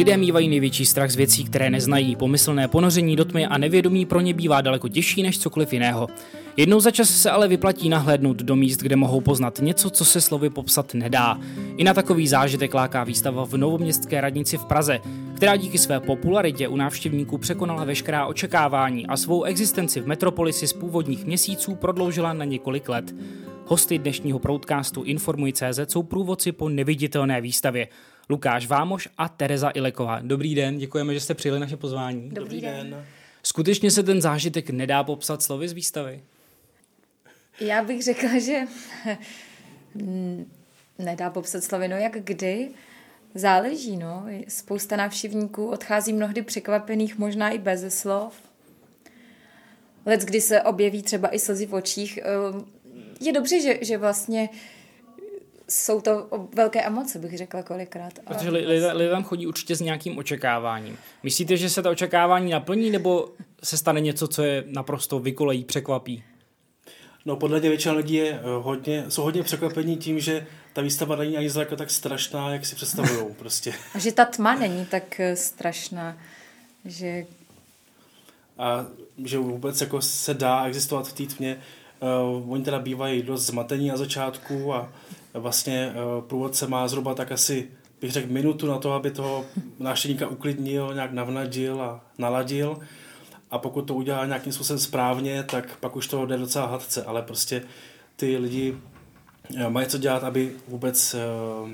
Lidé mývají největší strach z věcí, které neznají. Pomyslné ponoření do tmy a nevědomí pro ně bývá daleko těžší než cokoliv jiného. Jednou za čas se ale vyplatí nahlédnout do míst, kde mohou poznat něco, co se slovy popsat nedá. I na takový zážitek láká výstava v Novoměstské radnici v Praze, která díky své popularitě u návštěvníků překonala veškerá očekávání a svou existenci v metropolisi z původních měsíců prodloužila na několik let. Hosty dnešního proudcastu Informuj CZ jsou průvodci po neviditelné výstavě. Lukáš Vámoš a Tereza Ileková. Dobrý den, děkujeme, že jste přijeli naše pozvání. Dobrý den. Skutečně se ten zážitek nedá popsat slovy z výstavy? Já bych řekla, že nedá popsat slovy, no jak kdy. Záleží, no. Spousta návštěvníků odchází mnohdy překvapených, možná i bez slov. Lec, kdy se objeví třeba i slzy v očích. Ehm, je dobře, že, že vlastně jsou to velké emoce, bych řekla kolikrát. Protože lidé, lidé tam chodí určitě s nějakým očekáváním. Myslíte, že se to očekávání naplní, nebo se stane něco, co je naprosto vykolejí, překvapí? No podle mě většina lidí je eh, hodně, jsou hodně překvapení tím, že ta výstava není ani zdaleka tak strašná, jak si představují prostě. A že ta tma není tak eh, strašná, že... A že vůbec jako se dá existovat v té tmě. Uh, oni teda bývají dost zmatení na začátku a vlastně uh, průvodce má zhruba tak asi, bych řekl, minutu na to, aby toho návštěvníka uklidnil, nějak navnadil a naladil a pokud to udělá nějakým způsobem správně, tak pak už to jde docela hladce, ale prostě ty lidi eh, mají co dělat, aby vůbec uh,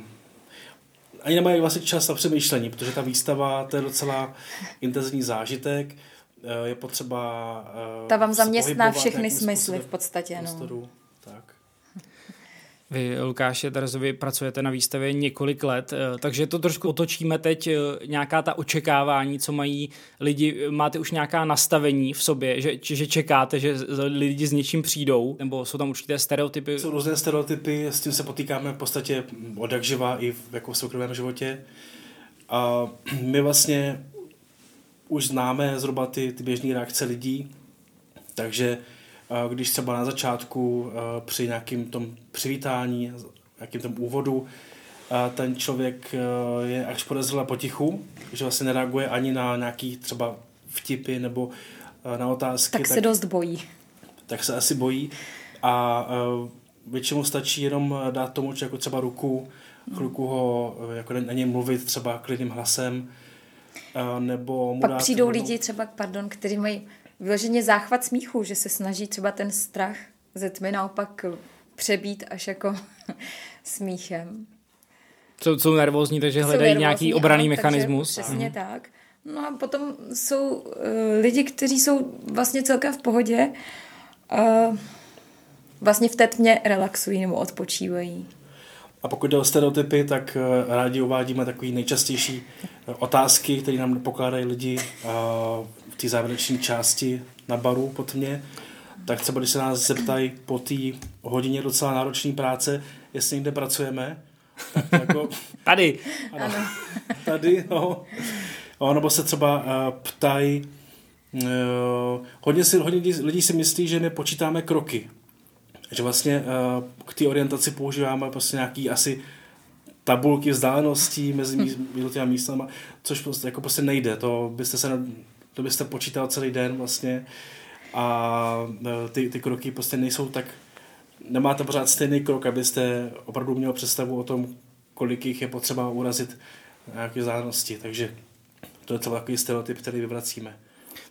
ani nemají vlastně čas na přemýšlení, protože ta výstava, to je docela intenzivní zážitek, je potřeba Ta vám zaměstná všechny smysly v podstatě. No. Vy, Lukáše Terezovi, pracujete na výstavě několik let, eh, takže to trošku otočíme teď, eh, nějaká ta očekávání, co mají lidi, máte už nějaká nastavení v sobě, že, že čekáte, že lidi s něčím přijdou, nebo jsou tam určité stereotypy? Jsou různé stereotypy, s tím se potýkáme v podstatě od jak živa i v, jako v soukromém životě. A my vlastně už známe zhruba ty, ty běžné reakce lidí, takže když třeba na začátku při nějakým tom přivítání, nějakým tom úvodu, ten člověk je až podezřelé potichu, že vlastně nereaguje ani na nějaký třeba vtipy nebo na otázky. Tak se tak, dost bojí. Tak se asi bojí a většinou stačí jenom dát tomu jako třeba ruku, chvilku ho jako na něj mluvit třeba klidným hlasem, nebo mu Pak dát přijdou lidi třeba, pardon, kteří mají vyloženě záchvat smíchu, že se snaží třeba ten strach ze tmy naopak přebít až jako smíchem. Jsou, jsou nervózní, takže jsou hledají nervózní, nějaký obraný mechanismus. Přesně Aha. tak. No a potom jsou uh, lidi, kteří jsou vlastně celkem v pohodě, uh, vlastně v té tmě relaxují nebo odpočívají. A pokud jde o stereotypy, tak uh, rádi uvádíme takové nejčastější otázky, které nám pokládají lidi uh, té závěrečné části na baru pod mě, tak třeba když se nás zeptají po té hodině docela náročné práce, jestli někde pracujeme, tak jako... Tady. Ano, ano. Tady, no. O, nebo se třeba uh, ptají, uh, hodně, si, hodně lidí si myslí, že my počítáme kroky. Že vlastně uh, k té orientaci používáme prostě nějaký asi tabulky vzdáleností mezi jednotlivými místami, což prostě, jako prostě nejde. To byste se to byste počítal celý den vlastně a e, ty, ty kroky prostě nejsou tak, nemáte pořád stejný krok, abyste opravdu měl představu o tom, kolik jich je potřeba urazit nějaké vzdálenosti, takže to je třeba takový stereotyp, který vyvracíme.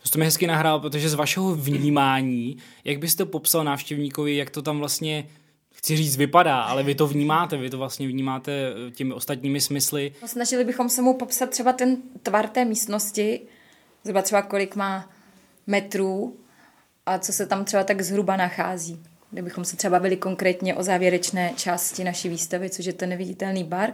To jste mi hezky nahrál, protože z vašeho vnímání, jak byste popsal návštěvníkovi, jak to tam vlastně chci říct, vypadá, ale vy to vnímáte, vy to vlastně vnímáte e, těmi ostatními smysly. No, snažili bychom se mu popsat třeba ten tvar té místnosti, zhruba třeba kolik má metrů a co se tam třeba tak zhruba nachází. Kdybychom se třeba bavili konkrétně o závěrečné části naší výstavy, což je ten neviditelný bar,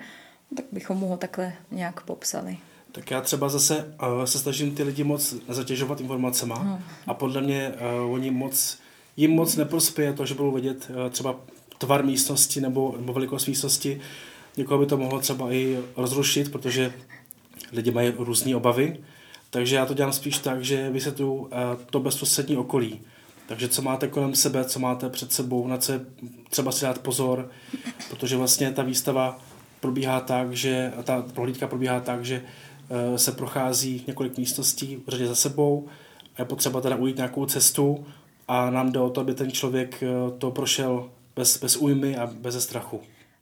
tak bychom mu ho takhle nějak popsali. Tak já třeba zase uh, se snažím ty lidi moc zatěžovat informacemi no. a podle mě uh, oni moc, jim moc neprospěje to, že budou vidět uh, třeba tvar místnosti nebo, nebo velikost místnosti. Někoho by to mohlo třeba i rozrušit, protože lidi mají různé obavy takže já to dělám spíš tak, že vysvětluju eh, to bezprostřední okolí. Takže co máte kolem sebe, co máte před sebou, na co je třeba si dát pozor, protože vlastně ta výstava probíhá tak, že ta prohlídka probíhá tak, že eh, se prochází několik místností v řadě za sebou je potřeba teda ujít nějakou cestu a nám jde o to, aby ten člověk eh, to prošel bez, bez újmy a bez strachu.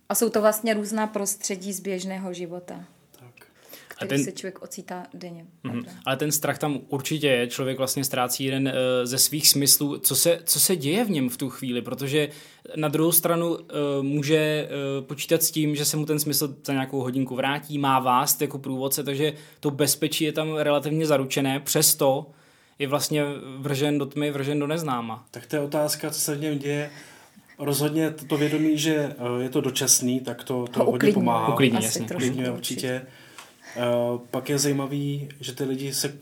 A jsou to vlastně různá prostředí z běžného života, Který ten- se člověk ocítá denně. Mhm. pravda? Ale ten strach tam určitě je, člověk vlastně ztrácí jeden uh, ze svých smyslů. Co se, co se děje v něm v tu chvíli? Protože na druhou stranu uh, může uh, počítat s tím, že se mu ten smysl za nějakou hodinku vrátí, má vás jako průvodce, takže to bezpečí je tam relativně zaručené, přesto je vlastně vržen do tmy, vržen do neznáma. Tak to je otázka, co se v něm děje. Rozhodně to vědomí, že eh, je to dočasný, tak to, to Ho hodně pomáhá. Uklidní, Asi jasně. Uklidňuje určitě. Eh, Pak je zajímavý, že ty lidi se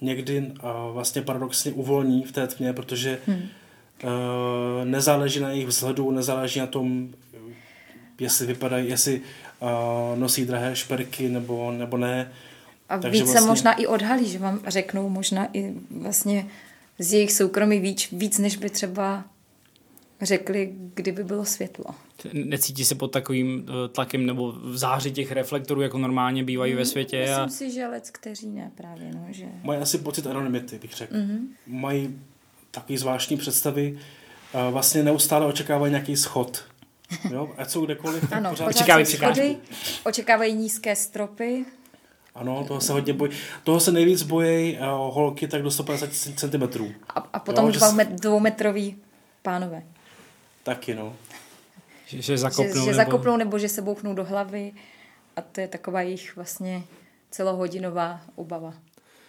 někdy eh, vlastně paradoxně uvolní v té tmě, protože Hmm. eh, nezáleží na jejich vzhledu, nezáleží na tom, jestli vypadají, jestli eh, nosí drahé šperky nebo, nebo ne. A Takže víc se vlastně- možná i odhalí, že vám řeknou možná i vlastně z jejich soukromí víc, víc než by třeba řekli, kdyby bylo světlo. Necítí se pod takovým eh, tlakem nebo v záři těch reflektorů, jako normálně bývají ve světě. A... Myslím si, že lec, kteří ne právě, no, že... Mají asi pocit anonymity, bych řekl. Mhm. Mají takový zvláštní představy, eh, vlastně neustále očekávají nějaký schod. Jo? Ať jsou kdekoliv, tak Ano, pořád pořád Očekávají schody, očekávají nízké stropy, Ano, toho se hodně bojí. Toho se nejvíc bojí uh, holky tak do 150 cm. a, a potom Jo, dvoumetrový pánové. Taky, no. Že, že zakopnou, že, že nebo... zakopnou nebo že se bouchnou do hlavy a to je taková jejich vlastně celohodinová obava.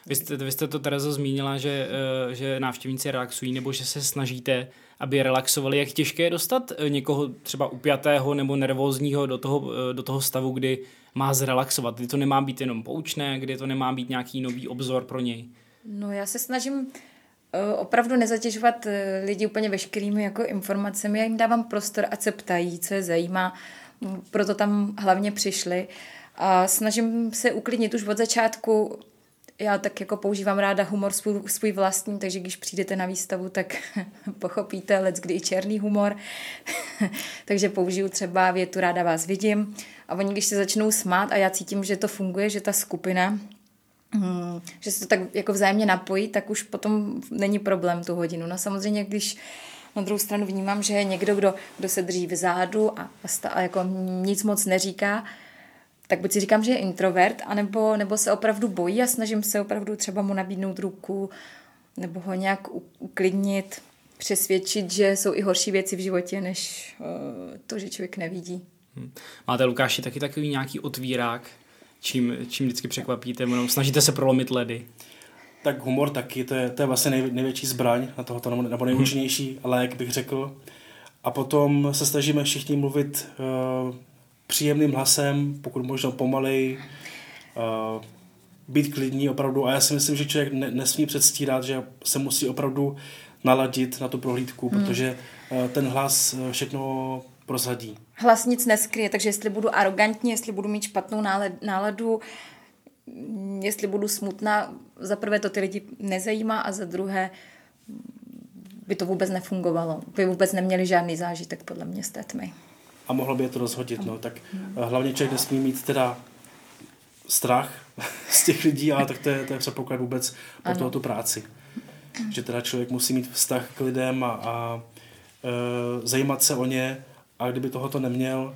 Vy jste, vy jste to, Terezo, zmínila, že, eh, že návštěvníci relaxují, nebo že se snažíte, aby relaxovali. Jak těžké je dostat eh, někoho třeba upjatého nebo nervózního do toho, eh, do toho stavu, kdy má zrelaxovat, kdy to nemá být jenom poučné, kdy to nemá být nějaký nový obzor pro něj. No já se snažím opravdu nezatěžovat eh, lidi úplně veškerými jako informacemi. Já jim dávám prostor, ať se ptají, co je zajímá. Mm, Proto tam hlavně přišli. A snažím se uklidnit už od začátku. Já tak jako používám ráda humor svůj, svůj vlastní, takže když přijdete na výstavu, tak pochopíte let, kdy i černý humor. takže použiju třeba větu ráda vás vidím. A oni, když se začnou smát a já cítím, že to funguje, že ta skupina Hmm, že se to tak jako vzájemně napojí, tak už potom není problém tu hodinu. No samozřejmě, když na druhou stranu vnímám, že je někdo, kdo, kdo se drží vzadu a, a, jako nic moc neříká, tak buď si říkám, že je introvert, anebo, nebo se opravdu bojí a snažím se opravdu třeba mu nabídnout ruku, nebo ho nějak uklidnit, přesvědčit, že jsou i horší věci v životě, než uh, to, že člověk nevidí. Hm. Máte, Lukáši, taky takový nějaký otvírák, čím, čím vždycky překvapíte, jenom snažíte se prolomit ledy. Tak humor taky, to je, to je vlastně nej, největší zbraň na tohoto, nebo- nebo nejúčinnější lék, bych řekl. A potom se snažíme všichni mluvit uh, příjemným hlasem, pokud možno pomalej, uh, být klidní opravdu. A já si myslím, že člověk ne, nesmí předstírat, že se musí opravdu naladit na tu prohlídku, hmm. protože uh, ten hlas všechno prozradí. Hlas nic neskryje, takže jestli budu arrogantní, jestli budu mít špatnou náladu, mm, jestli budu smutná, za prvé to ty lidi nezajímá a za druhé by to vůbec nefungovalo. By vůbec neměli žádný zážitek podle mě z té tmy. a mohlo by je to rozhodit. No. Tak eh, hlavně člověk nesmí mít teda strach z těch lidí, ale tak to je, to je předpoklad vůbec pro tohoto práci. Že teda člověk musí mít vztah k lidem a, a e, zajímat se o ně a kdyby tohoto neměl,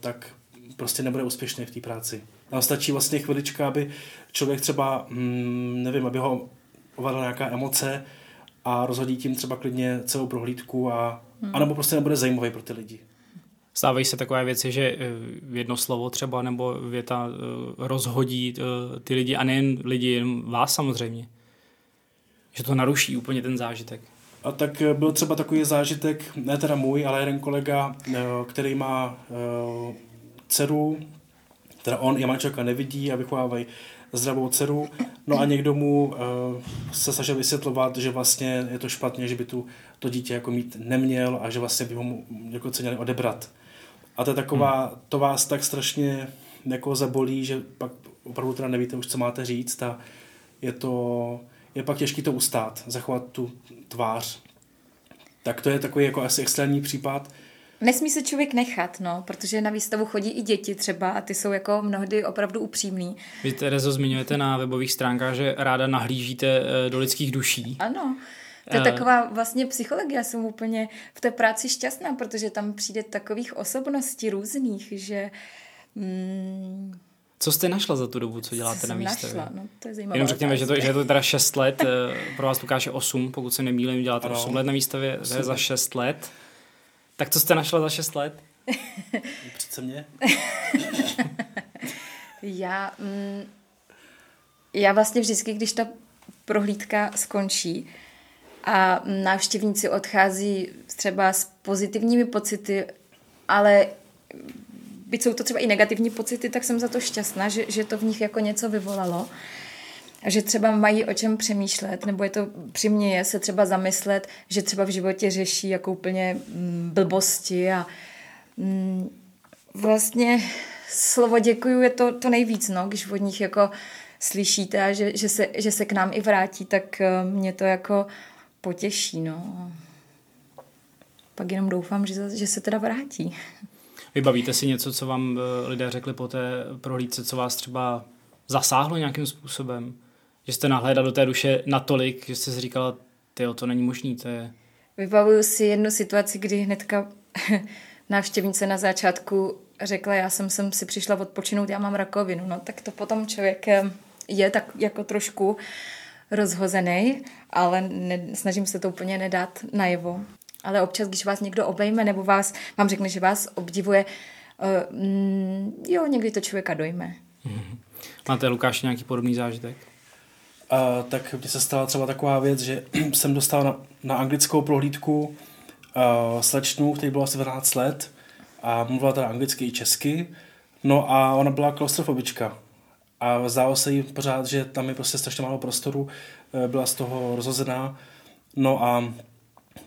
tak prostě nebude úspěšný v té práci. Tam stačí vlastně chvilička, aby člověk třeba, mm, nevím, aby ho ovládla nějaká emoce a rozhodí tím třeba klidně celou prohlídku a, hmm. anebo prostě nebude zajímavý pro ty lidi. Stávají se takové věci, že eh, jedno slovo třeba nebo věta eh, rozhodí eh, ty lidi a nejen lidi, jen vás samozřejmě. Že to naruší úplně ten zážitek. A tak eh, byl třeba takový zážitek, ne teda můj, ale jeden kolega, eh, který má eh, dceru, teda on i manželka nevidí a vychovávají zdravou dceru, no a někdo mu se snažil vysvětlovat, že vlastně je to špatně, že by tu to dítě jako mít neměl a že vlastně by ho mu jako měli odebrat. A to je taková, to vás tak strašně jako zabolí, že pak opravdu teda nevíte už, co máte říct a je to, je pak těžký to ustát, zachovat tu tvář. Tak to je takový jako asi extrémní případ. Nesmí se člověk nechat, no, protože na výstavu chodí i děti třeba a ty jsou jako mnohdy opravdu upřímný. Vy, Terezo, zmiňujete na webových stránkách, že ráda nahlížíte eh, do lidských duší. Ano. To je Eh. taková vlastně psychologie. Já jsem úplně v té práci šťastná, protože tam přijde takových osobností různých, že... Mm, Co jste našla za tu dobu, co děláte co na výstavě? Našla, no, to je zajímavé. Jenom řekněme, že to, že je to teda 6 let, eh, pro vás Lukáš je 8, pokud se nemýlím, děláte Ano. 8 let na výstavě, to je za 6 let. Tak co jste našla za 6 let? Přece mě. Já, mm, já vlastně vždycky, když ta prohlídka skončí a návštěvníci odchází třeba s pozitivními pocity, ale byť jsou to třeba i negativní pocity, tak jsem za to šťastná, že, že to v nich jako něco vyvolalo. A že třeba mají o čem přemýšlet, nebo je to přiměje se třeba zamyslet, že třeba v životě řeší jako úplně mm, blbosti a mm, vlastně slovo děkuju je to, to nejvíc, no, když od nich jako slyšíte a že, že, se, že se k nám i vrátí, tak eh, mě to jako potěší, no. Pak jenom doufám, že, že se teda vrátí. Vybavíte si něco, co vám eh, lidé řekli po té prohlídce, co vás třeba zasáhlo nějakým způsobem? Že jste nahlédla do té duše natolik, že jste si říkala, tyjo, to není možný, to je... Vybavuju si jednu situaci, kdy hnedka návštěvnice na začátku řekla, já jsem sem si přišla odpočinout, já mám rakovinu. No tak to potom člověk eh, je tak jako trošku rozhozený, ale ne, snažím se to úplně nedat najevo. Ale občas, když vás někdo obejme nebo vás, vám řekne, že vás obdivuje, uh, mm, jo, někdy to člověka dojme. Máte, Lukáš, nějaký podobný zážitek? A, tak mně se stala třeba taková věc, že jsem dostal na, na anglickou prohlídku uh, slečnu, který bylo asi 12 let a mluvila teda anglicky i česky. No a ona byla klaustrofobička. A zdálo se jí pořád, že tam je prostě strašně málo prostoru, eh, byla z toho rozhozená. No a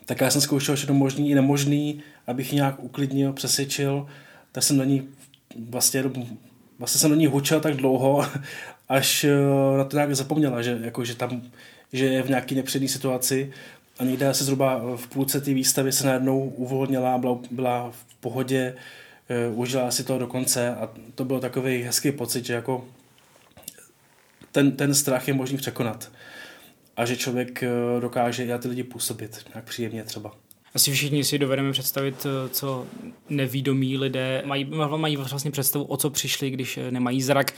tak já jsem zkoušel všechno možný i nemožný, abych nějak uklidnil, přesvědčil, tak jsem na ní vlastně, vlastně jsem na ní hučel tak dlouho, až eh, na to nějak zapomněla, že, jako, že tam že je v nějaké nepřední situaci. A někde asi zhruba v půlce té výstavy se najednou uvolnila a byla, byla v pohodě, eh, užila si to do konce a to byl takový hezký pocit, že jako ten, ten strach je možný překonat a že člověk eh, dokáže i na ty lidi působit nějak příjemně třeba. Asi všichni si dovedeme představit, eh, co nevídomí lidé mají, mají vlastně představu, o co přišli, když eh, nemají zrak.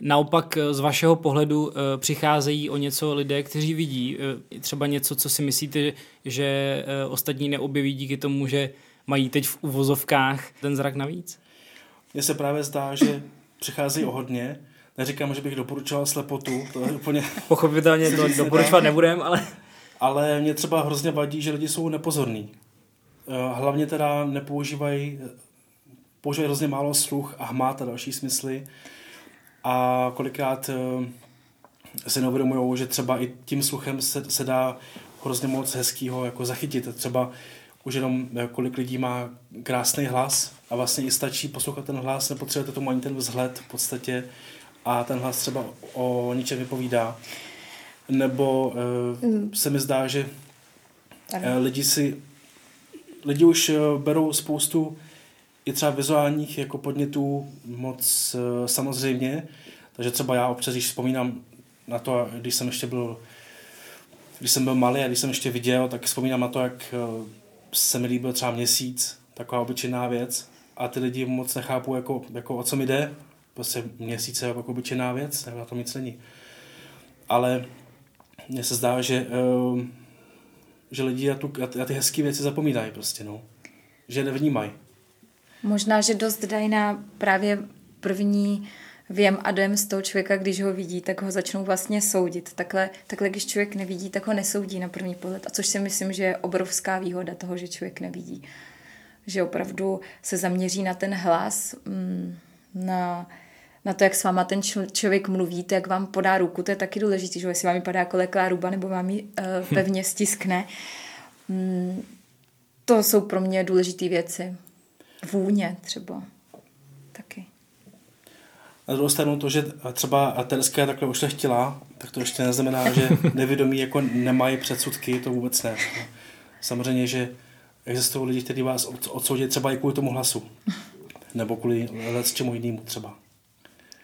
Naopak z vašeho pohledu přicházejí o něco lidé, kteří vidí. Třeba něco, co si myslíte, že ostatní neobjeví díky tomu, že mají teď v uvozovkách ten zrak navíc? Mně se právě zdá, že přichází o hodně. Neříkám, že bych doporučoval slepotu, to je úplně... Pochopitelně to doporučovat nebudem, ale... Ale mě třeba hrozně vadí, že lidi jsou nepozorní. Eh, Hlavně teda nepoužívají, používají hrozně málo sluch a hmat a další smysly. A kolikrát eh, si neuvědomují, že třeba i tím sluchem se, se dá hrozně moc hezkýho jako zachytit. Třeba už jenom eh, kolik lidí má krásný hlas a vlastně i stačí poslouchat ten hlas, nepotřebujete tomu ani ten vzhled v podstatě a ten hlas třeba o ničem vypovídá. Nebo eh, se mi zdá, že Ano. Eh, lidi si lidi už eh, berou spoustu i třeba vizuálních jako podnětů moc samozřejmě, takže třeba já občas, když vzpomínám na to, když jsem ještě byl když jsem byl malý a když jsem ještě viděl, tak vzpomínám na to, jak se mi líbil třeba měsíc, taková obyčejná věc a ty lidi moc nechápou, jako, jako o co mi jde, prostě měsíce jako obyčejná věc, na to nic není. Ale mně se zdá, že uh, že lidi na, tu, na ty- hezké věci zapomínají prostě, no. Že nevnímají. Možná, že dost dají na právě první věm a dojem z toho člověka, když ho vidí, tak ho začnou vlastně soudit. Takhle, takhle když člověk nevidí, tak ho nesoudí na první pohled. A což si myslím, že je obrovská výhoda toho, že člověk nevidí. Že opravdu se zaměří na ten hlas, mm, na, na to, jak s váma ten čl- člověk mluví, to, jak vám podá ruku, to je taky důležité, že jestli vám ji padá jako leklá ruba, nebo vám ji uh, pevně stiskne. Mm, to jsou pro mě důležité věci. Vůně třeba. Taky. Na druhou stranu to, že třeba Tereska je takhle ušlechtila, tak to ještě neznamená, že nevědomí jako nemají předsudky, to vůbec ne. Samozřejmě, že existují lidi, kteří vás odsoudí třeba i kvůli tomu hlasu. Nebo kvůli čemu jinému třeba.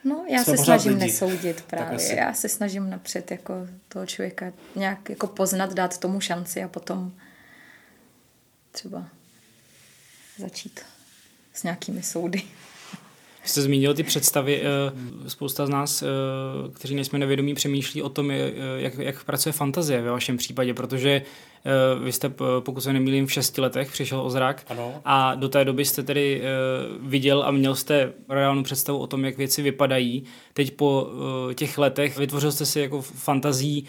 No, já Jsme se snažím lidi. nesoudit právě. Já se snažím napřed jako toho člověka nějak jako poznat, dát tomu šanci a potom třeba začít s nějakými soudy. Jste zmínil ty představy, eh, spousta z nás, eh, kteří nejsme nevědomí, přemýšlí o tom, jak, jak pracuje fantazie ve vašem případě, protože eh, vy jste, pokud se nemýlím, v šesti letech přišel o zrak ano. a do té doby jste tedy viděl a měl jste reálnou představu o tom, jak věci vypadají. Teď po těch letech vytvořil jste si jako fantazí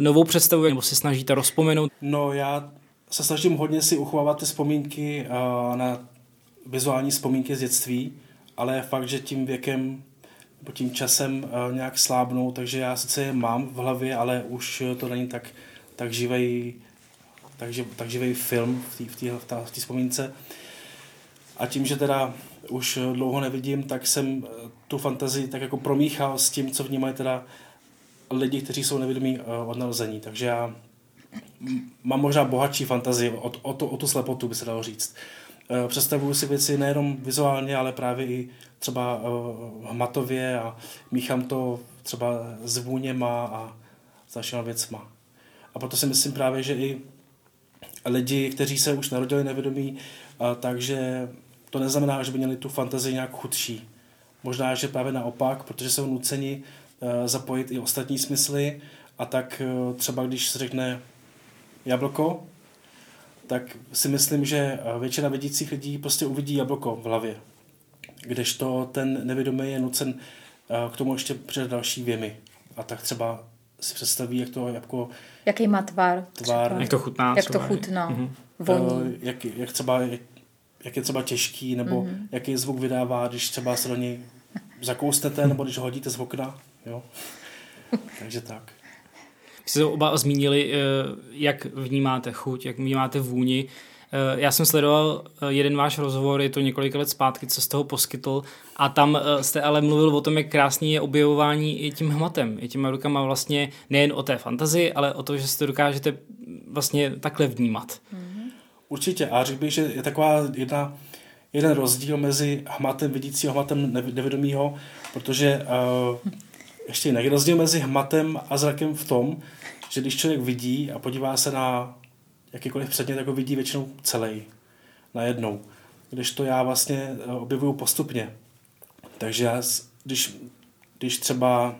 novou představu, nebo se snažíte rozpomenout? No já se snažím hodně si uchovávat ty vzpomínky na vizuální vzpomínky z dětství, ale je fakt, že tím věkem nebo tím časem uh, nějak slábnou, takže já sice je mám v hlavě, ale už to není tak, tak živej tak, tak živej film v té v v vzpomínce. A tím, že teda už dlouho nevidím, tak jsem eh, tu fantazii tak jako promíchal s tím, co vnímají teda lidi, kteří jsou nevědomí uh, od narození. Takže já mám možná bohatší fantazii o, o, to, o tu slepotu, by se dalo říct. Eh, představuju si věci nejenom vizuálně, ale právě i třeba eh, hmatově a míchám to třeba s vůněma a s dalšíma věcma. A proto si myslím právě, že i lidi, kteří se už narodili nevědomí, takže to neznamená, že by měli tu fantazii nějak chudší. Možná, že právě naopak, protože jsou nuceni eh, zapojit i ostatní smysly a tak třeba když se řekne jablko, tak si myslím, že eh, většina vidících lidí prostě uvidí jablko v hlavě. Kdežto ten nevědomý je nucen eh, k tomu ještě přidat další věmy. A tak třeba si představí, jak to jabko... Jaký má tvar. tvar jak to chutná. Jak to chutná. Mm-hmm. Voní. Eh, jak, jak, třeba, jak, jak je třeba těžký, nebo mm-hmm. jaký zvuk vydává, když třeba se do něj zakousnete, nebo když ho hodíte z okna. Jo? Takže tak. Jste oba zmínili, eh, jak vnímáte chuť, jak vnímáte vůni. Eh, já jsem sledoval eh, jeden váš rozhovor, je to několik let zpátky, co z toho poskytl a tam jste ale mluvil o tom, jak krásný je objevování i tím hmatem, i těma rukama vlastně nejen o té fantazii, ale o to, že si to dokážete vlastně takhle vnímat. Určitě a řekl bych, že je taková jedna, jeden rozdíl mezi hmatem vidícího a hmatem nevědomího, protože uh, ještě jinak. Rozdíl mezi hmatem a zrakem v tom, že když člověk vidí a podívá se na jakýkoliv předmět, tak ho vidí většinou celý, najednou. Když to já vlastně eh, objevuju postupně. Takže já, když, když třeba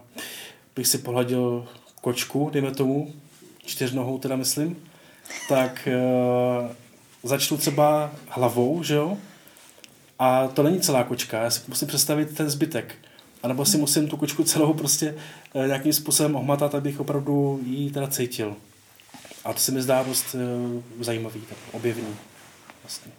bych si pohladil kočku, dejme tomu, čtyřnohou teda myslím, tak uh, začnu třeba hlavou, že jo? A to není celá kočka, já si musím představit ten zbytek. A nebo si musím tu kočku celou prostě eh, nějakým způsobem ohmatat, abych opravdu ji teda cítil. A to se mi zdá dost uh, zajímavý, tak objevný. Vlastně.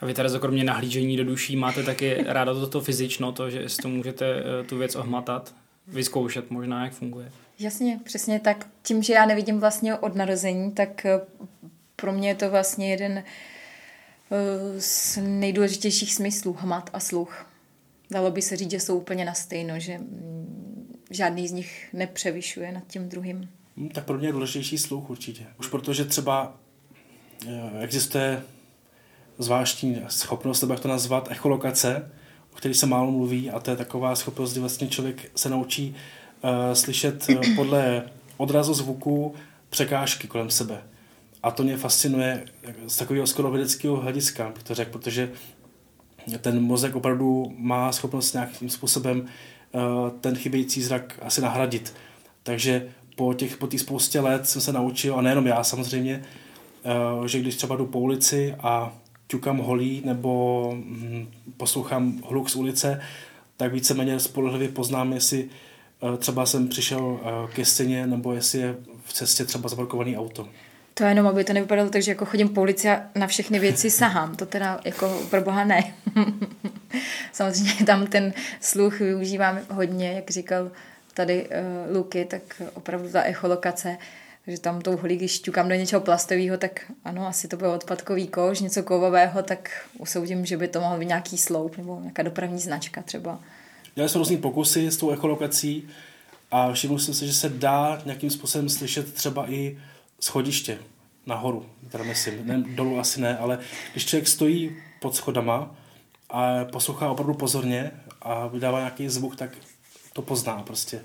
A vy teda kromě nahlížení do duší máte taky ráda toto fyzično, to, že si to můžete uh, tu věc ohmatat, vyzkoušet možná, jak funguje. Jasně, přesně tak. Tím, že já nevidím vlastně od narození, tak pro mě je to vlastně jeden z nejdůležitějších smyslů, hmat a sluch dalo by se říct, že jsou úplně na stejno, že mm, žádný z nich nepřevyšuje nad tím druhým. Hmm, tak pro mě je důležitější sluch určitě. Už protože třeba eh, existuje zvláštní schopnost, nebo jak to nazvat, echolokace, o které se málo mluví a to je taková schopnost, kdy vlastně člověk se naučí uh, slyšet uh, podle odrazu zvuku překážky kolem sebe. A to mě fascinuje z takového skoro vědeckého hlediska, řekl, protože ten mozek opravdu má schopnost nějakým způsobem eh, ten chybějící zrak asi nahradit. Takže po těch po spoustě let jsem se naučil, a nejenom já samozřejmě, eh, že když třeba jdu po ulici a ťukám holí nebo hm, poslouchám hluk z ulice, tak víceméně spolehlivě poznám, jestli eh, třeba jsem přišel ke stěně nebo jestli je v cestě třeba zaparkovaný auto. To jenom, aby to nevypadalo tak, že jako chodím po ulici a na všechny věci sahám. To teda jako pro boha ne. Samozřejmě tam ten sluch využívám hodně, jak říkal tady uh, Luky, tak opravdu ta echolokace, že tam tou holí, když ťukám do něčeho plastového, tak ano, asi to bylo odpadkový kož, něco kovového, tak usoudím, že by to mohl být nějaký sloup nebo nějaká dopravní značka třeba. Dělali jsme různý pokusy s tou echolokací a všiml jsem si, že se dá nějakým způsobem slyšet třeba i schodiště. nahoru, teda myslím, ne, dolů asi ne, ale když člověk stojí pod schodama a poslouchá opravdu pozorně a vydává nějaký zvuk, tak to pozná prostě.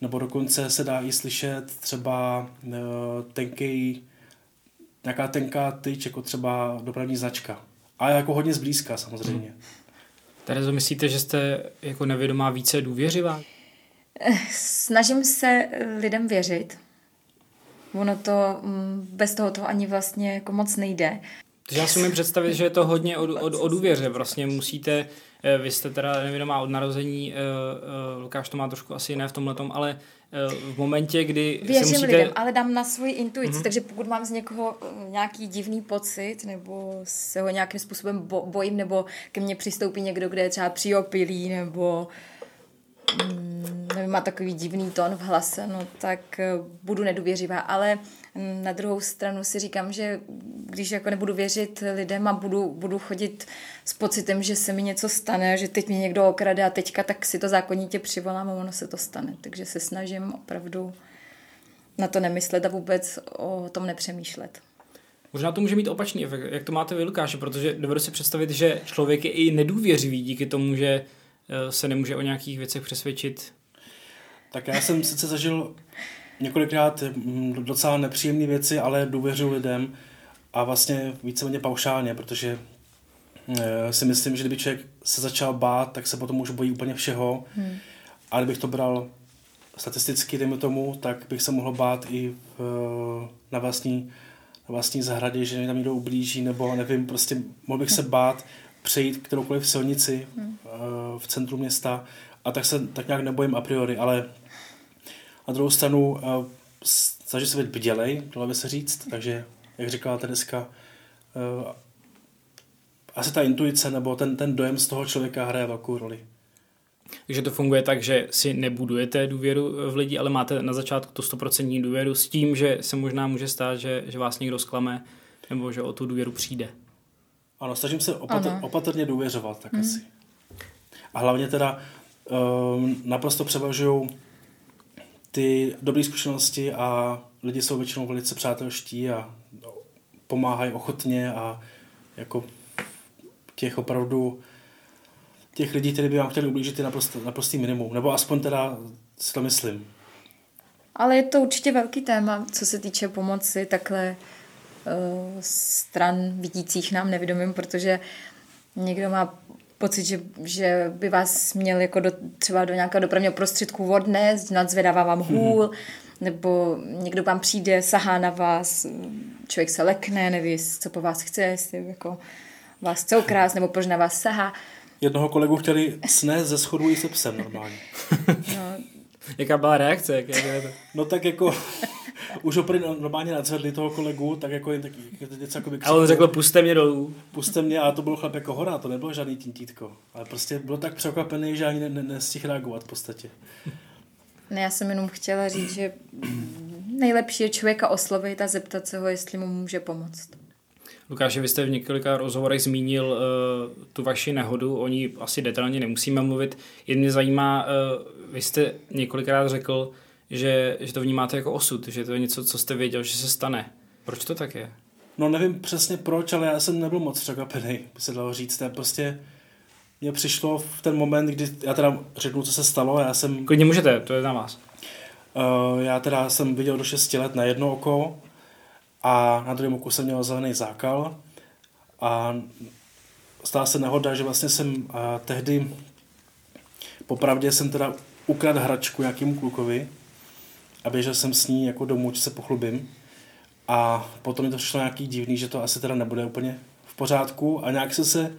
Nebo dokonce se dá i slyšet třeba uh, tenký, nějaká tenká tyč, jako třeba dopravní značka. A jako hodně zblízka samozřejmě. Hmm. Terezo, myslíte, že jste jako nevědomá více důvěřivá? Snažím se lidem věřit. Ono to, mm, bez toho to ani vlastně jako moc nejde. Takže já si umím představit, že je to hodně o, o, o důvěře. Vlastně musíte, eh, vy jste teda nevědomá od narození, uh, uh, Lukáš to má trošku asi jiné v tomhle, ale v momentě, kdy Věřím musíte... lidem, ale dám na svoji intuici, mm-hmm. takže pokud mám z někoho nějaký divný pocit, nebo se ho nějakým způsobem bo- bojím, nebo ke mně přistoupí někdo, kde je třeba přiopilý, nebo mm, nevím, má takový divný tón v hlase, no tak budu nedůvěřivá, ale na druhou stranu si říkám, že když jako nebudu věřit lidem a budu, budu chodit s pocitem, že se mi něco stane, že teď mě někdo okrade a teďka tak si to zákonitě přivolám a ono se to stane. Takže se snažím opravdu na to nemyslet a vůbec o tom nepřemýšlet. Možná to může mít opačný efekt, jak to máte vy, Lukáši, protože dovedu si představit, že člověk je i nedůvěřivý díky tomu, že eh, se nemůže o nějakých věcech přesvědčit. Tak já jsem sice zažil několikrát mm, docela nepříjemné věci, ale důvěřuji lidem a vlastně víceméně paušálně, protože eh, si myslím, že kdyby člověk se začal bát, tak se potom už bojí úplně všeho. Hmm. A kdybych to bral statisticky, dejme tomu, tak bych se mohl bát i v, na, vlastní, na vlastní zahradě, že mi tam někdo ublíží, nebo nevím, prostě mohl bych se bát přejít kteroukoliv silnici hmm. Eh, v centru města a tak se tak nějak nebojím a priori, ale na druhou stranu uh, snaží se být bdělej, dalo by se říct, takže, jak říkala Tereska, uh, asi ta intuice nebo ten, ten dojem z toho člověka hraje velkou roli. Takže to funguje tak, že si nebudujete důvěru v lidi, ale máte na začátku to 100% důvěru s tím, že se možná může stát, že, že vás někdo zklame nebo že o tu důvěru přijde. Ano, snažím se opatr, ano. opatrně důvěřovat, tak hmm. asi. A hlavně teda um, naprosto převažují ty dobré zkušenosti a lidi jsou většinou velice přátelští a pomáhají ochotně a jako těch opravdu těch lidí, kteří by vám chtěli ublížit, je naprosto, naprostý minimum. Nebo aspoň teda si to myslím. Ale je to určitě velký téma, co se týče pomoci takhle stran vidících nám nevědomým, protože někdo má pocit, že, že by vás měl jako do, třeba do nějakého dopravního prostředku odnést, nadzvedává vám mhm. hůl, mm-hmm. nebo někdo vám přijde, sahá na vás, člověk se lekne, neví, co po vás chce, jestli jako vás chce ukrást, nebo proč na vás sahá. Jednoho kolegu chtěli snést ze schodu i se psem normálně. No. Jaká byla reakce? Jak, jak to? No tak jako už ho normálně nadzvedli toho kolegu, tak jako jen taky, něco jako A on řekl, puste mě dolů. Puste mě a to byl chlap jako hora, to nebylo žádný tintítko. Ale prostě bylo tak překvapený, že ani ne, ne, nestihl reagovat v podstatě. Ne, já jsem jenom chtěla říct, že nejlepší je člověka oslovit a zeptat se ho, jestli mu může pomoct. Lukáši, vy jste v několika rozhovorech zmínil uh, tu vaši nehodu, o ní asi detailně nemusíme mluvit. Jen mě zajímá, uh, vy jste několikrát řekl, že, že to vnímáte jako osud, že to je něco, co jste věděl, že se stane. Proč to tak je? No nevím přesně proč, ale já jsem nebyl moc překvapený, by se dalo říct. To je prostě mně přišlo v ten moment, kdy já teda řeknu, co se stalo. Já jsem... Klidně můžete, to je na vás. Uh, já teda jsem viděl do 6 let na jedno oko a na druhém oku jsem měl zelený zákal a stala se nehoda, že vlastně jsem uh, tehdy popravdě jsem teda ukradl hračku jakým klukovi a běžel jsem s ní jako domů, se pochlubím. A potom mi to přišlo nějaký divný, že to asi teda nebude úplně v pořádku a nějak jsem se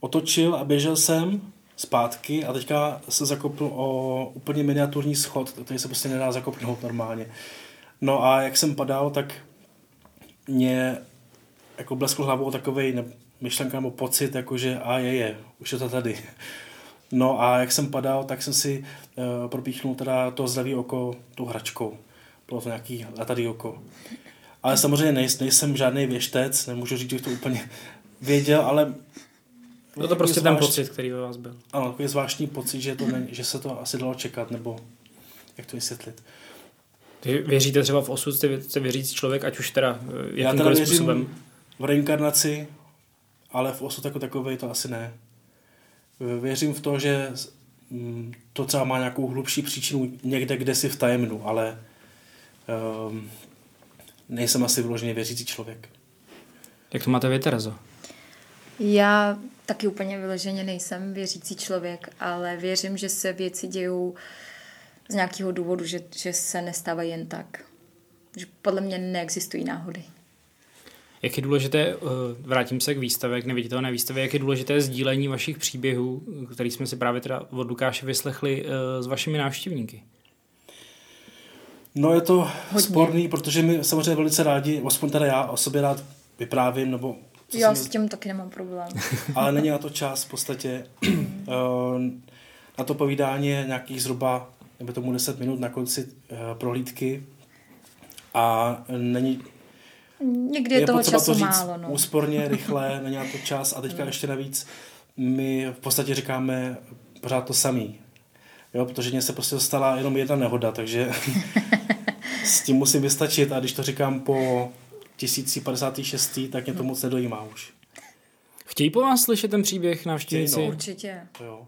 otočil a běžel jsem zpátky a teďka se zakopl o úplně miniaturní schod, který se prostě nedá zakopnout normálně. No a jak jsem padal, tak mě jako bleskl hlavou takový myšlenka nebo pocit, jako že a je, je, už je to tady. No a jak jsem padal, tak jsem si uh, propíchnul teda to zlevý oko tou hračkou. Bylo to nějaký letadý oko. Ale samozřejmě nej, nejsem žádný věštec, nemůžu říct, že to úplně věděl, ale... Bylo to prostě zvlášť... ten pocit, který ve vás byl. Ano, takový zvláštní pocit, že, to ne, že se to asi dalo čekat, nebo jak to vysvětlit. Ty věříte třeba v osud, jste, jste věřící člověk, ať už teda eh, Já teda jakýmkoliv věřím způsobem? v reinkarnaci, ale v osud jako takový to asi ne. Věřím v to, že mm, to třeba má nějakou hlubší příčinu někde, kde si v tajemnu, ale um, nejsem asi vyloženě věřící člověk. Jak to máte vy, Terezo? Já taky úplně vyloženě nejsem věřící člověk, ale věřím, že se věci dějou z nějakého důvodu, že, že se nestávají jen tak. Že podle mě neexistují náhody. Jak je důležité, eh, vrátím se k výstavě, k neviditelné výstavě, jak je důležité sdílení vašich příběhů, který jsme si právě teda od Lukáše vyslechli eh, s vašimi návštěvníky? No je to Hodně. sporný, protože my samozřejmě velice rádi, aspoň teda já o sobě rád vyprávím, nebo... Co já s tím taky nemám problém. Ale není na to čas v podstatě. Eh, na to povídání je nějakých zhruba, nebo tomu 10 minut na konci prohlídky a není Někdy je, je toho času to říct málo. No. úsporně, rychle, není na to čas a teďka ještě navíc my v podstatě říkáme pořád to samý. Jo, protože mně se prostě stala jenom jedna nehoda, takže s tím musím vystačit a když to říkám po 1056, tak mě to moc nedojímá už. Chtějí po vás slyšet ten příběh návštěvníci? No. Určitě. Jo.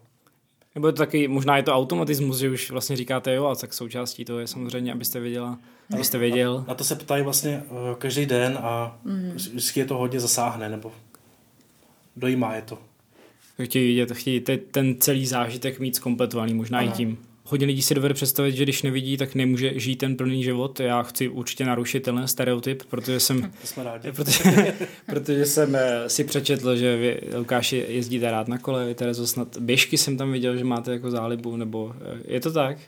Nebo je to taky, možná je to automatismus, že už vlastně říkáte jo, a tak součástí toho je samozřejmě, abyste věděla, abyste věděl. Na, na to se ptají vlastně uh, každý den a mm. vždycky je to hodně zasáhne, nebo dojímá je to. Chtějí vidět, chtějí ten celý zážitek mít zkompletovaný, možná Aha. i tím. Hodně lidí si dovede představit, že když nevidí, tak nemůže žít ten plný život. Já chci určitě narušit ten stereotyp, protože jsem, jsme rádi. Protože, protože jsem eh, si přečetl, že vy, Lukáši, jezdíte rád na kole, vy Terezo, snad běžky jsem tam viděl, že máte jako zálibu, nebo eh, je to tak?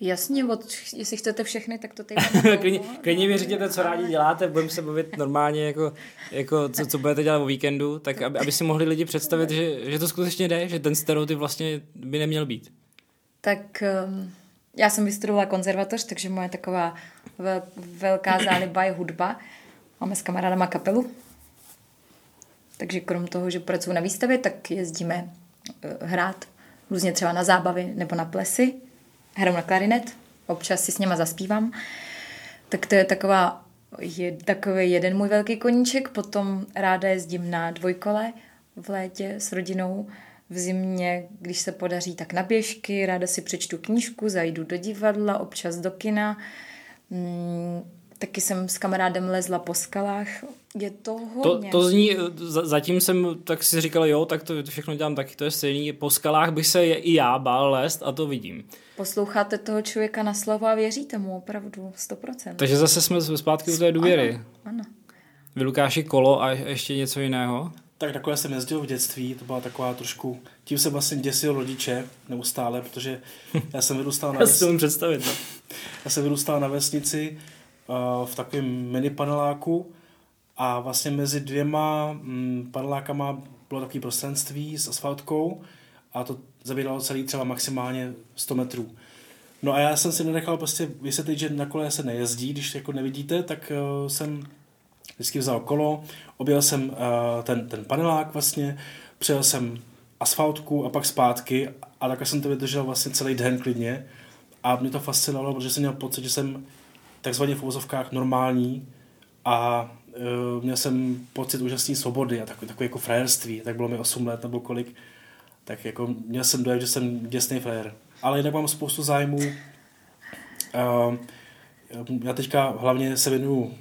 Jasně, od, jestli chcete všechny, tak to tady klidně, klidně mi řekněte, co rádi děláte, budeme se bavit normálně, jako, jako co, co budete dělat o víkendu, tak aby, aby si mohli lidi představit, že, že to skutečně jde, že ten stereotyp vlastně by neměl být. Tak um, já jsem vystudovala konzervatoř, takže moje taková vel, velká záliba je hudba. Máme s kamarádama kapelu. Takže krom toho, že pracuji na výstavě, tak jezdíme uh, hrát různě třeba na zábavy nebo na plesy hraju na klarinet, občas si s něma zaspívám. Tak to je taková, je takový jeden můj velký koníček. Potom ráda jezdím na dvojkole v létě s rodinou. V zimě, když se podaří, tak na běžky, ráda si přečtu knížku, zajdu do divadla, občas do kina. Mm, taky jsem s kamarádem lezla po skalách. Je to hodně. To, to zní, zatím jsem tak si říkal, jo, tak to všechno dělám taky, to je stejný. Po skalách bych se i já bál lézt a to vidím. Posloucháte toho člověka na slovo a věříte mu opravdu 100%. Takže zase jsme zpátky u té důvěry. Ano, ano. Vy Lukáši kolo a ještě něco jiného? Tak takové jsem jezdil v dětství, to byla taková trošku, tím jsem vlastně děsil rodiče neustále, protože já jsem vyrůstal na, ves... představit, no. já jsem vyrůstal na vesnici uh, v takovém mini paneláku a vlastně mezi dvěma mm, panelákama bylo takové prostranství s asfaltkou a to zabíralo celý třeba maximálně 100 metrů. No a já jsem si nenechal prostě vysvětlit, že na kole se nejezdí, když jako nevidíte, tak uh, jsem vždycky vzal kolo, objel jsem uh, ten, ten panelák vlastně, přejel jsem asfaltku a pak zpátky a takhle jsem to vydržel vlastně celý den klidně a mě to fascinovalo, protože jsem měl pocit, že jsem takzvaně v úvozovkách normální a uh, měl jsem pocit úžasné svobody a takový, takový jako frajerství, tak bylo mi 8 let nebo kolik tak jako měl jsem dojem, že jsem děsný frér. Ale jinak mám spoustu zájmů. Uh, já teďka hlavně se věnuju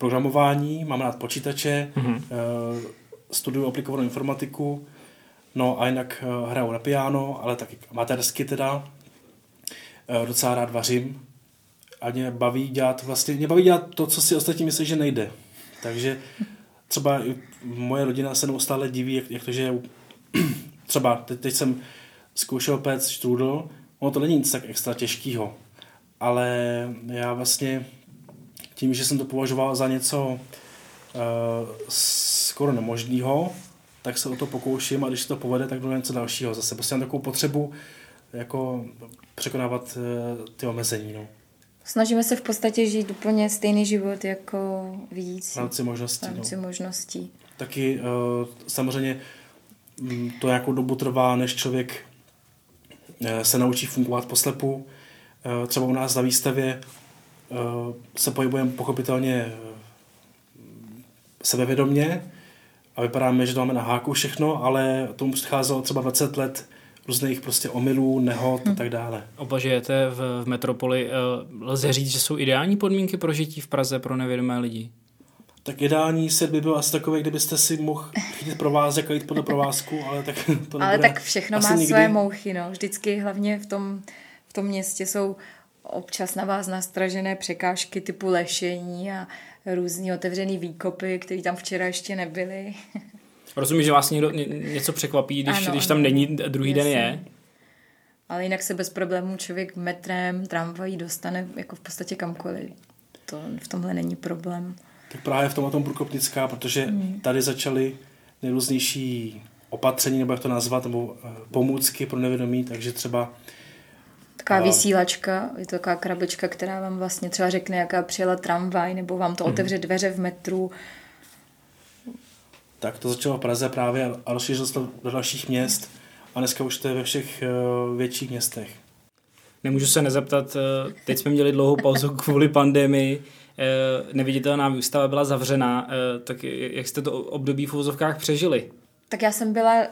programování, mám rád počítače, mm-hmm. studuju aplikovanou informatiku, no a jinak uh, hraju na piano, ale taky amatérsky teda. Uh, docela rád vařím a mě baví dělat vlastně, mě baví dělat to, co si ostatní myslí, že nejde. Takže třeba moje rodina se neustále diví, jak, jak to, že třeba teď, teď jsem zkoušel péct štrůdl, ono to není nic tak extra těžkého, ale já vlastně tím, že jsem to považoval za něco uh, skoro nemožného, tak se o to pokouším a když se to povede, tak jdu něco dalšího zase. Prostě mám takovou potřebu jako překonávat uh, ty omezení. No. Snažíme se v podstatě žít úplně stejný život jako vidící. V rámci možností. V rámci no. možností. Taky uh, samozřejmě Mm, to nějakou dobu trvá, než člověk se naučí fungovat poslepu. třeba u nás na výstavě se pohybujeme pochopitelně sebevědomně a vypadáme, že to máme na háku všechno, ale tomu předcházelo třeba 20 let různých prostě omylů, nehod a hm. tak dále. Oba žijete v, v metropoli. Lze říct, že jsou ideální podmínky pro žití v Praze pro nevědomé lidi? Tak ideální svět by byl asi takový, kdybyste si mohl chytit provázek a jít podle provázku, ale tak to Ale tak všechno má nikdy. své mouchy, no. Vždycky hlavně v tom, v tom městě jsou občas na vás nastražené překážky typu lešení a různý otevřený výkopy, které tam včera ještě nebyly. Rozumím, že vás někdo něco překvapí, když, ano, když tam ano, není, druhý jasný. den je. Ale jinak se bez problémů člověk metrem, tramvají dostane jako v podstatě kamkoliv. To v tomhle není problém. Tak právě v tomhle tom průkopnická, protože hmm. tady začaly nejrůznější opatření, nebo jak to nazvat, nebo eh, pomůcky pro nevědomí, takže třeba Taková vysílačka, je to taková krabička, která vám vlastně třeba řekne, jaká přijela tramvaj, nebo vám to mhm. otevře dveře v metru. Tak to začalo v Praze právě a rozšířilo se to do dalších měst a dneska už to je ve všech uh, větších městech. Nemůžu se nezeptat, uh, teď jsme měli dlouhou pauzu kvůli pandemii, uh, neviditelná výstava byla zavřená, tak jak jste to období v úzovkách přežili? Tak já jsem byla uh,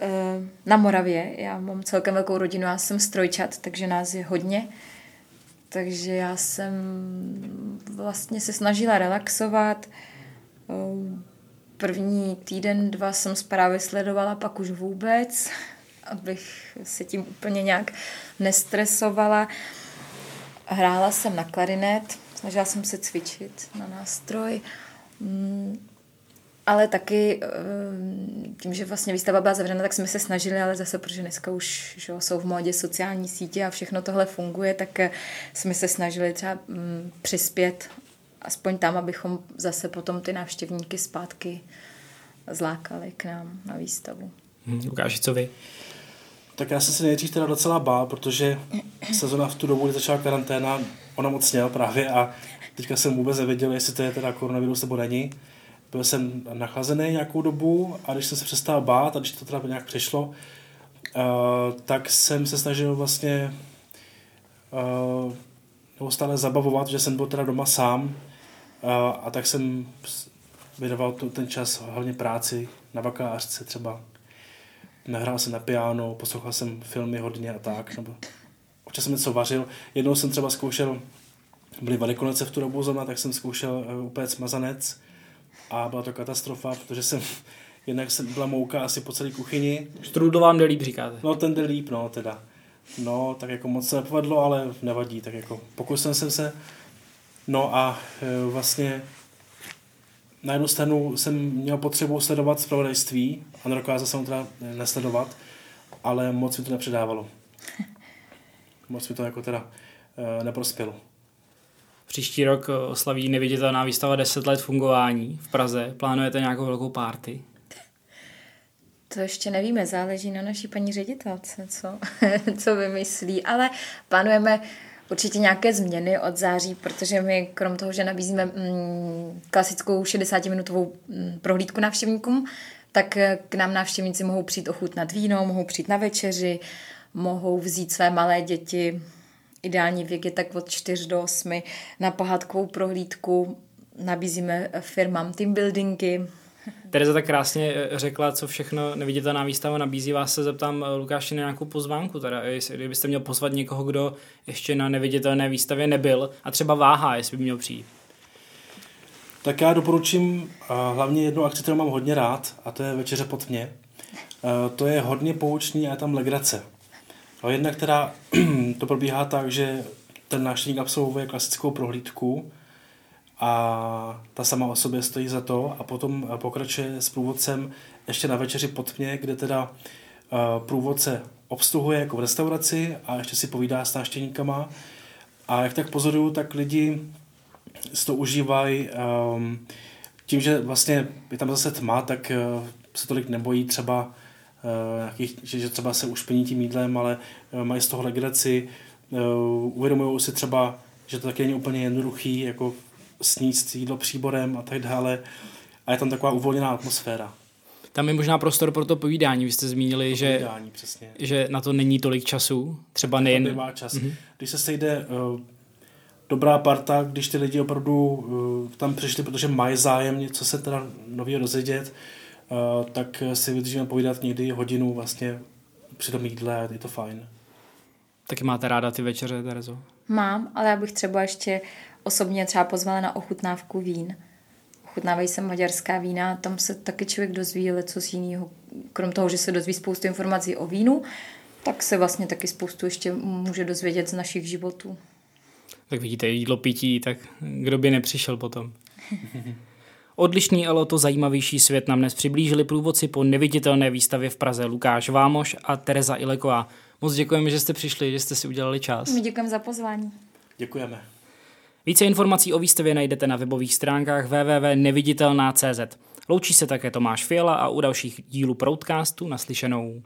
na Moravě, já mám celkem velkou rodinu, já jsem strojčat, takže nás je hodně. Takže já jsem vlastně se snažila relaxovat. Uh, první týden, dva jsem zprávy sledovala, pak už vůbec, abych se tím úplně nějak nestresovala. Hrála jsem na klarinet, snažila jsem se cvičit na nástroj. Ale taky eh, tím, že vlastně výstava byla zavřena, tak jsme se snažili, ale zase, protože dneska už že jsou v módě sociální sítě a všechno tohle funguje, tak eh, jsme se snažili třeba mm, přispět aspoň tam, abychom zase potom ty návštěvníky zpátky zlákali k nám na výstavu. Hmm, Lukáši, co vy? Tak já jsem se nejdřív teda docela bál, protože sezona v tu dobu, kdy začala karanténa, ona moc právě a teďka jsem vůbec nevěděl, jestli to je teda koronavirus nebo není byl jsem nachlazený nějakou dobu a když jsem se přestal bát a když to teda nějak přešlo, uh, tak jsem se snažil vlastně uh, neustále zabavovat, že jsem byl teda doma sám uh, a tak jsem věnoval ten čas hlavně práci na bakalářce třeba. Nehrál jsem na piano, poslouchal jsem filmy hodně a tak, nebo občas jsem něco vařil. Jednou jsem třeba zkoušel, byly velikonoce v tu dobu zrovna, tak jsem zkoušel uh, upéct mazanec a byla to katastrofa, protože jsem jednak jsem byla mouka asi po celé kuchyni. Štrůdl vám jde líp, říkáte? No, ten jde líp, no, teda. No, tak jako moc se nepovedlo, ale nevadí, tak jako pokusil jsem se. No a e, vlastně na jednu stranu jsem měl potřebu sledovat zpravodajství a nedokázal jsem teda nesledovat, ale moc mi to nepředávalo. Moc mi to jako teda e, neprospělo. Příští rok oslaví neviditelná výstava 10 let fungování v Praze. Plánujete nějakou velkou párty? To ještě nevíme, záleží na naší paní ředitelce, co, co vymyslí, ale plánujeme určitě nějaké změny od září, protože my krom toho, že nabízíme mm, klasickou 60-minutovou mm, prohlídku návštěvníkům, tak k nám návštěvníci mohou přijít ochutnat víno, mohou přijít na večeři, mohou vzít své malé děti ideální věk je tak od 4 do 8 na pohádkovou prohlídku. Nabízíme firmám team buildingy, Tereza tak krásně eh, řekla, co všechno neviditelná výstava nabízí. Vás se zeptám, eh, Lukáši, na nějakou pozvánku. Teda, jestli, kdybyste měl pozvat někoho, kdo ještě na neviditelné výstavě nebyl a třeba váhá, jestli by měl přijít. Tak já doporučím hlavně jednu akci, kterou mám hodně rád, a to je Večeře pod mě. Eh, to je hodně poučný a je tam legrace. No jednak teda to probíhá tak, že ten návštěvník absolvuje klasickou prohlídku a ta sama o sobě stojí za to a potom pokračuje s průvodcem ještě na večeři pod mě, kde teda eh, průvodce obsluhuje jako v restauraci a ještě si povídá s návštěvníkama. A jak tak pozoruju, tak lidi si to užívají um, tím, že vlastně je tam zase tma, tak uh, se tolik nebojí třeba Eh, nějakých, že, že třeba se ušpiní tím jídlem, ale eh, mají z toho legraci, eh, uvědomují si třeba, že to taky není úplně jednoduchý, jako sníst jídlo příborem a tak dále. A je tam taková uvolněná atmosféra. Tam je možná prostor pro to povídání. Vy jste zmínili, že, Povídání, přesně. že na to není tolik času. Třeba nejen... To čas. Mm-hmm. Když se sejde uh, dobrá parta, když ty lidi opravdu uh, tam přišli, protože mají zájem něco se teda nového dozvědět, uh, tak si vydržíme povídat někdy hodinu vlastně při tom jídle, je to fajn. Taky máte ráda ty večeře, Terezo? Mám, ale já bych třeba ještě osobně třeba pozvala na ochutnávku vín. Ochutnávají se maďarská vína, tam se taky člověk dozví co z jiného. Krom toho, že se dozví spoustu informací o vínu, tak se vlastně taky spoustu ještě může dozvědět z našich životů. Tak vidíte, jídlo, pití, tak kdo by nepřišel potom. Odlišný, ale o to zajímavější svět nám dnes přiblížili průvodci po neviditelné výstavě v Praze Lukáš Vámoš a Tereza Ileková. Moc děkujeme, že jste přišli, že jste si udělali čas. My děkujeme za pozvání. Děkujeme. Více informací o výstavě najdete na webových stránkách www.neviditelná.cz. Loučí se také Tomáš Fiala a u dalších dílů Proudcastu naslyšenou.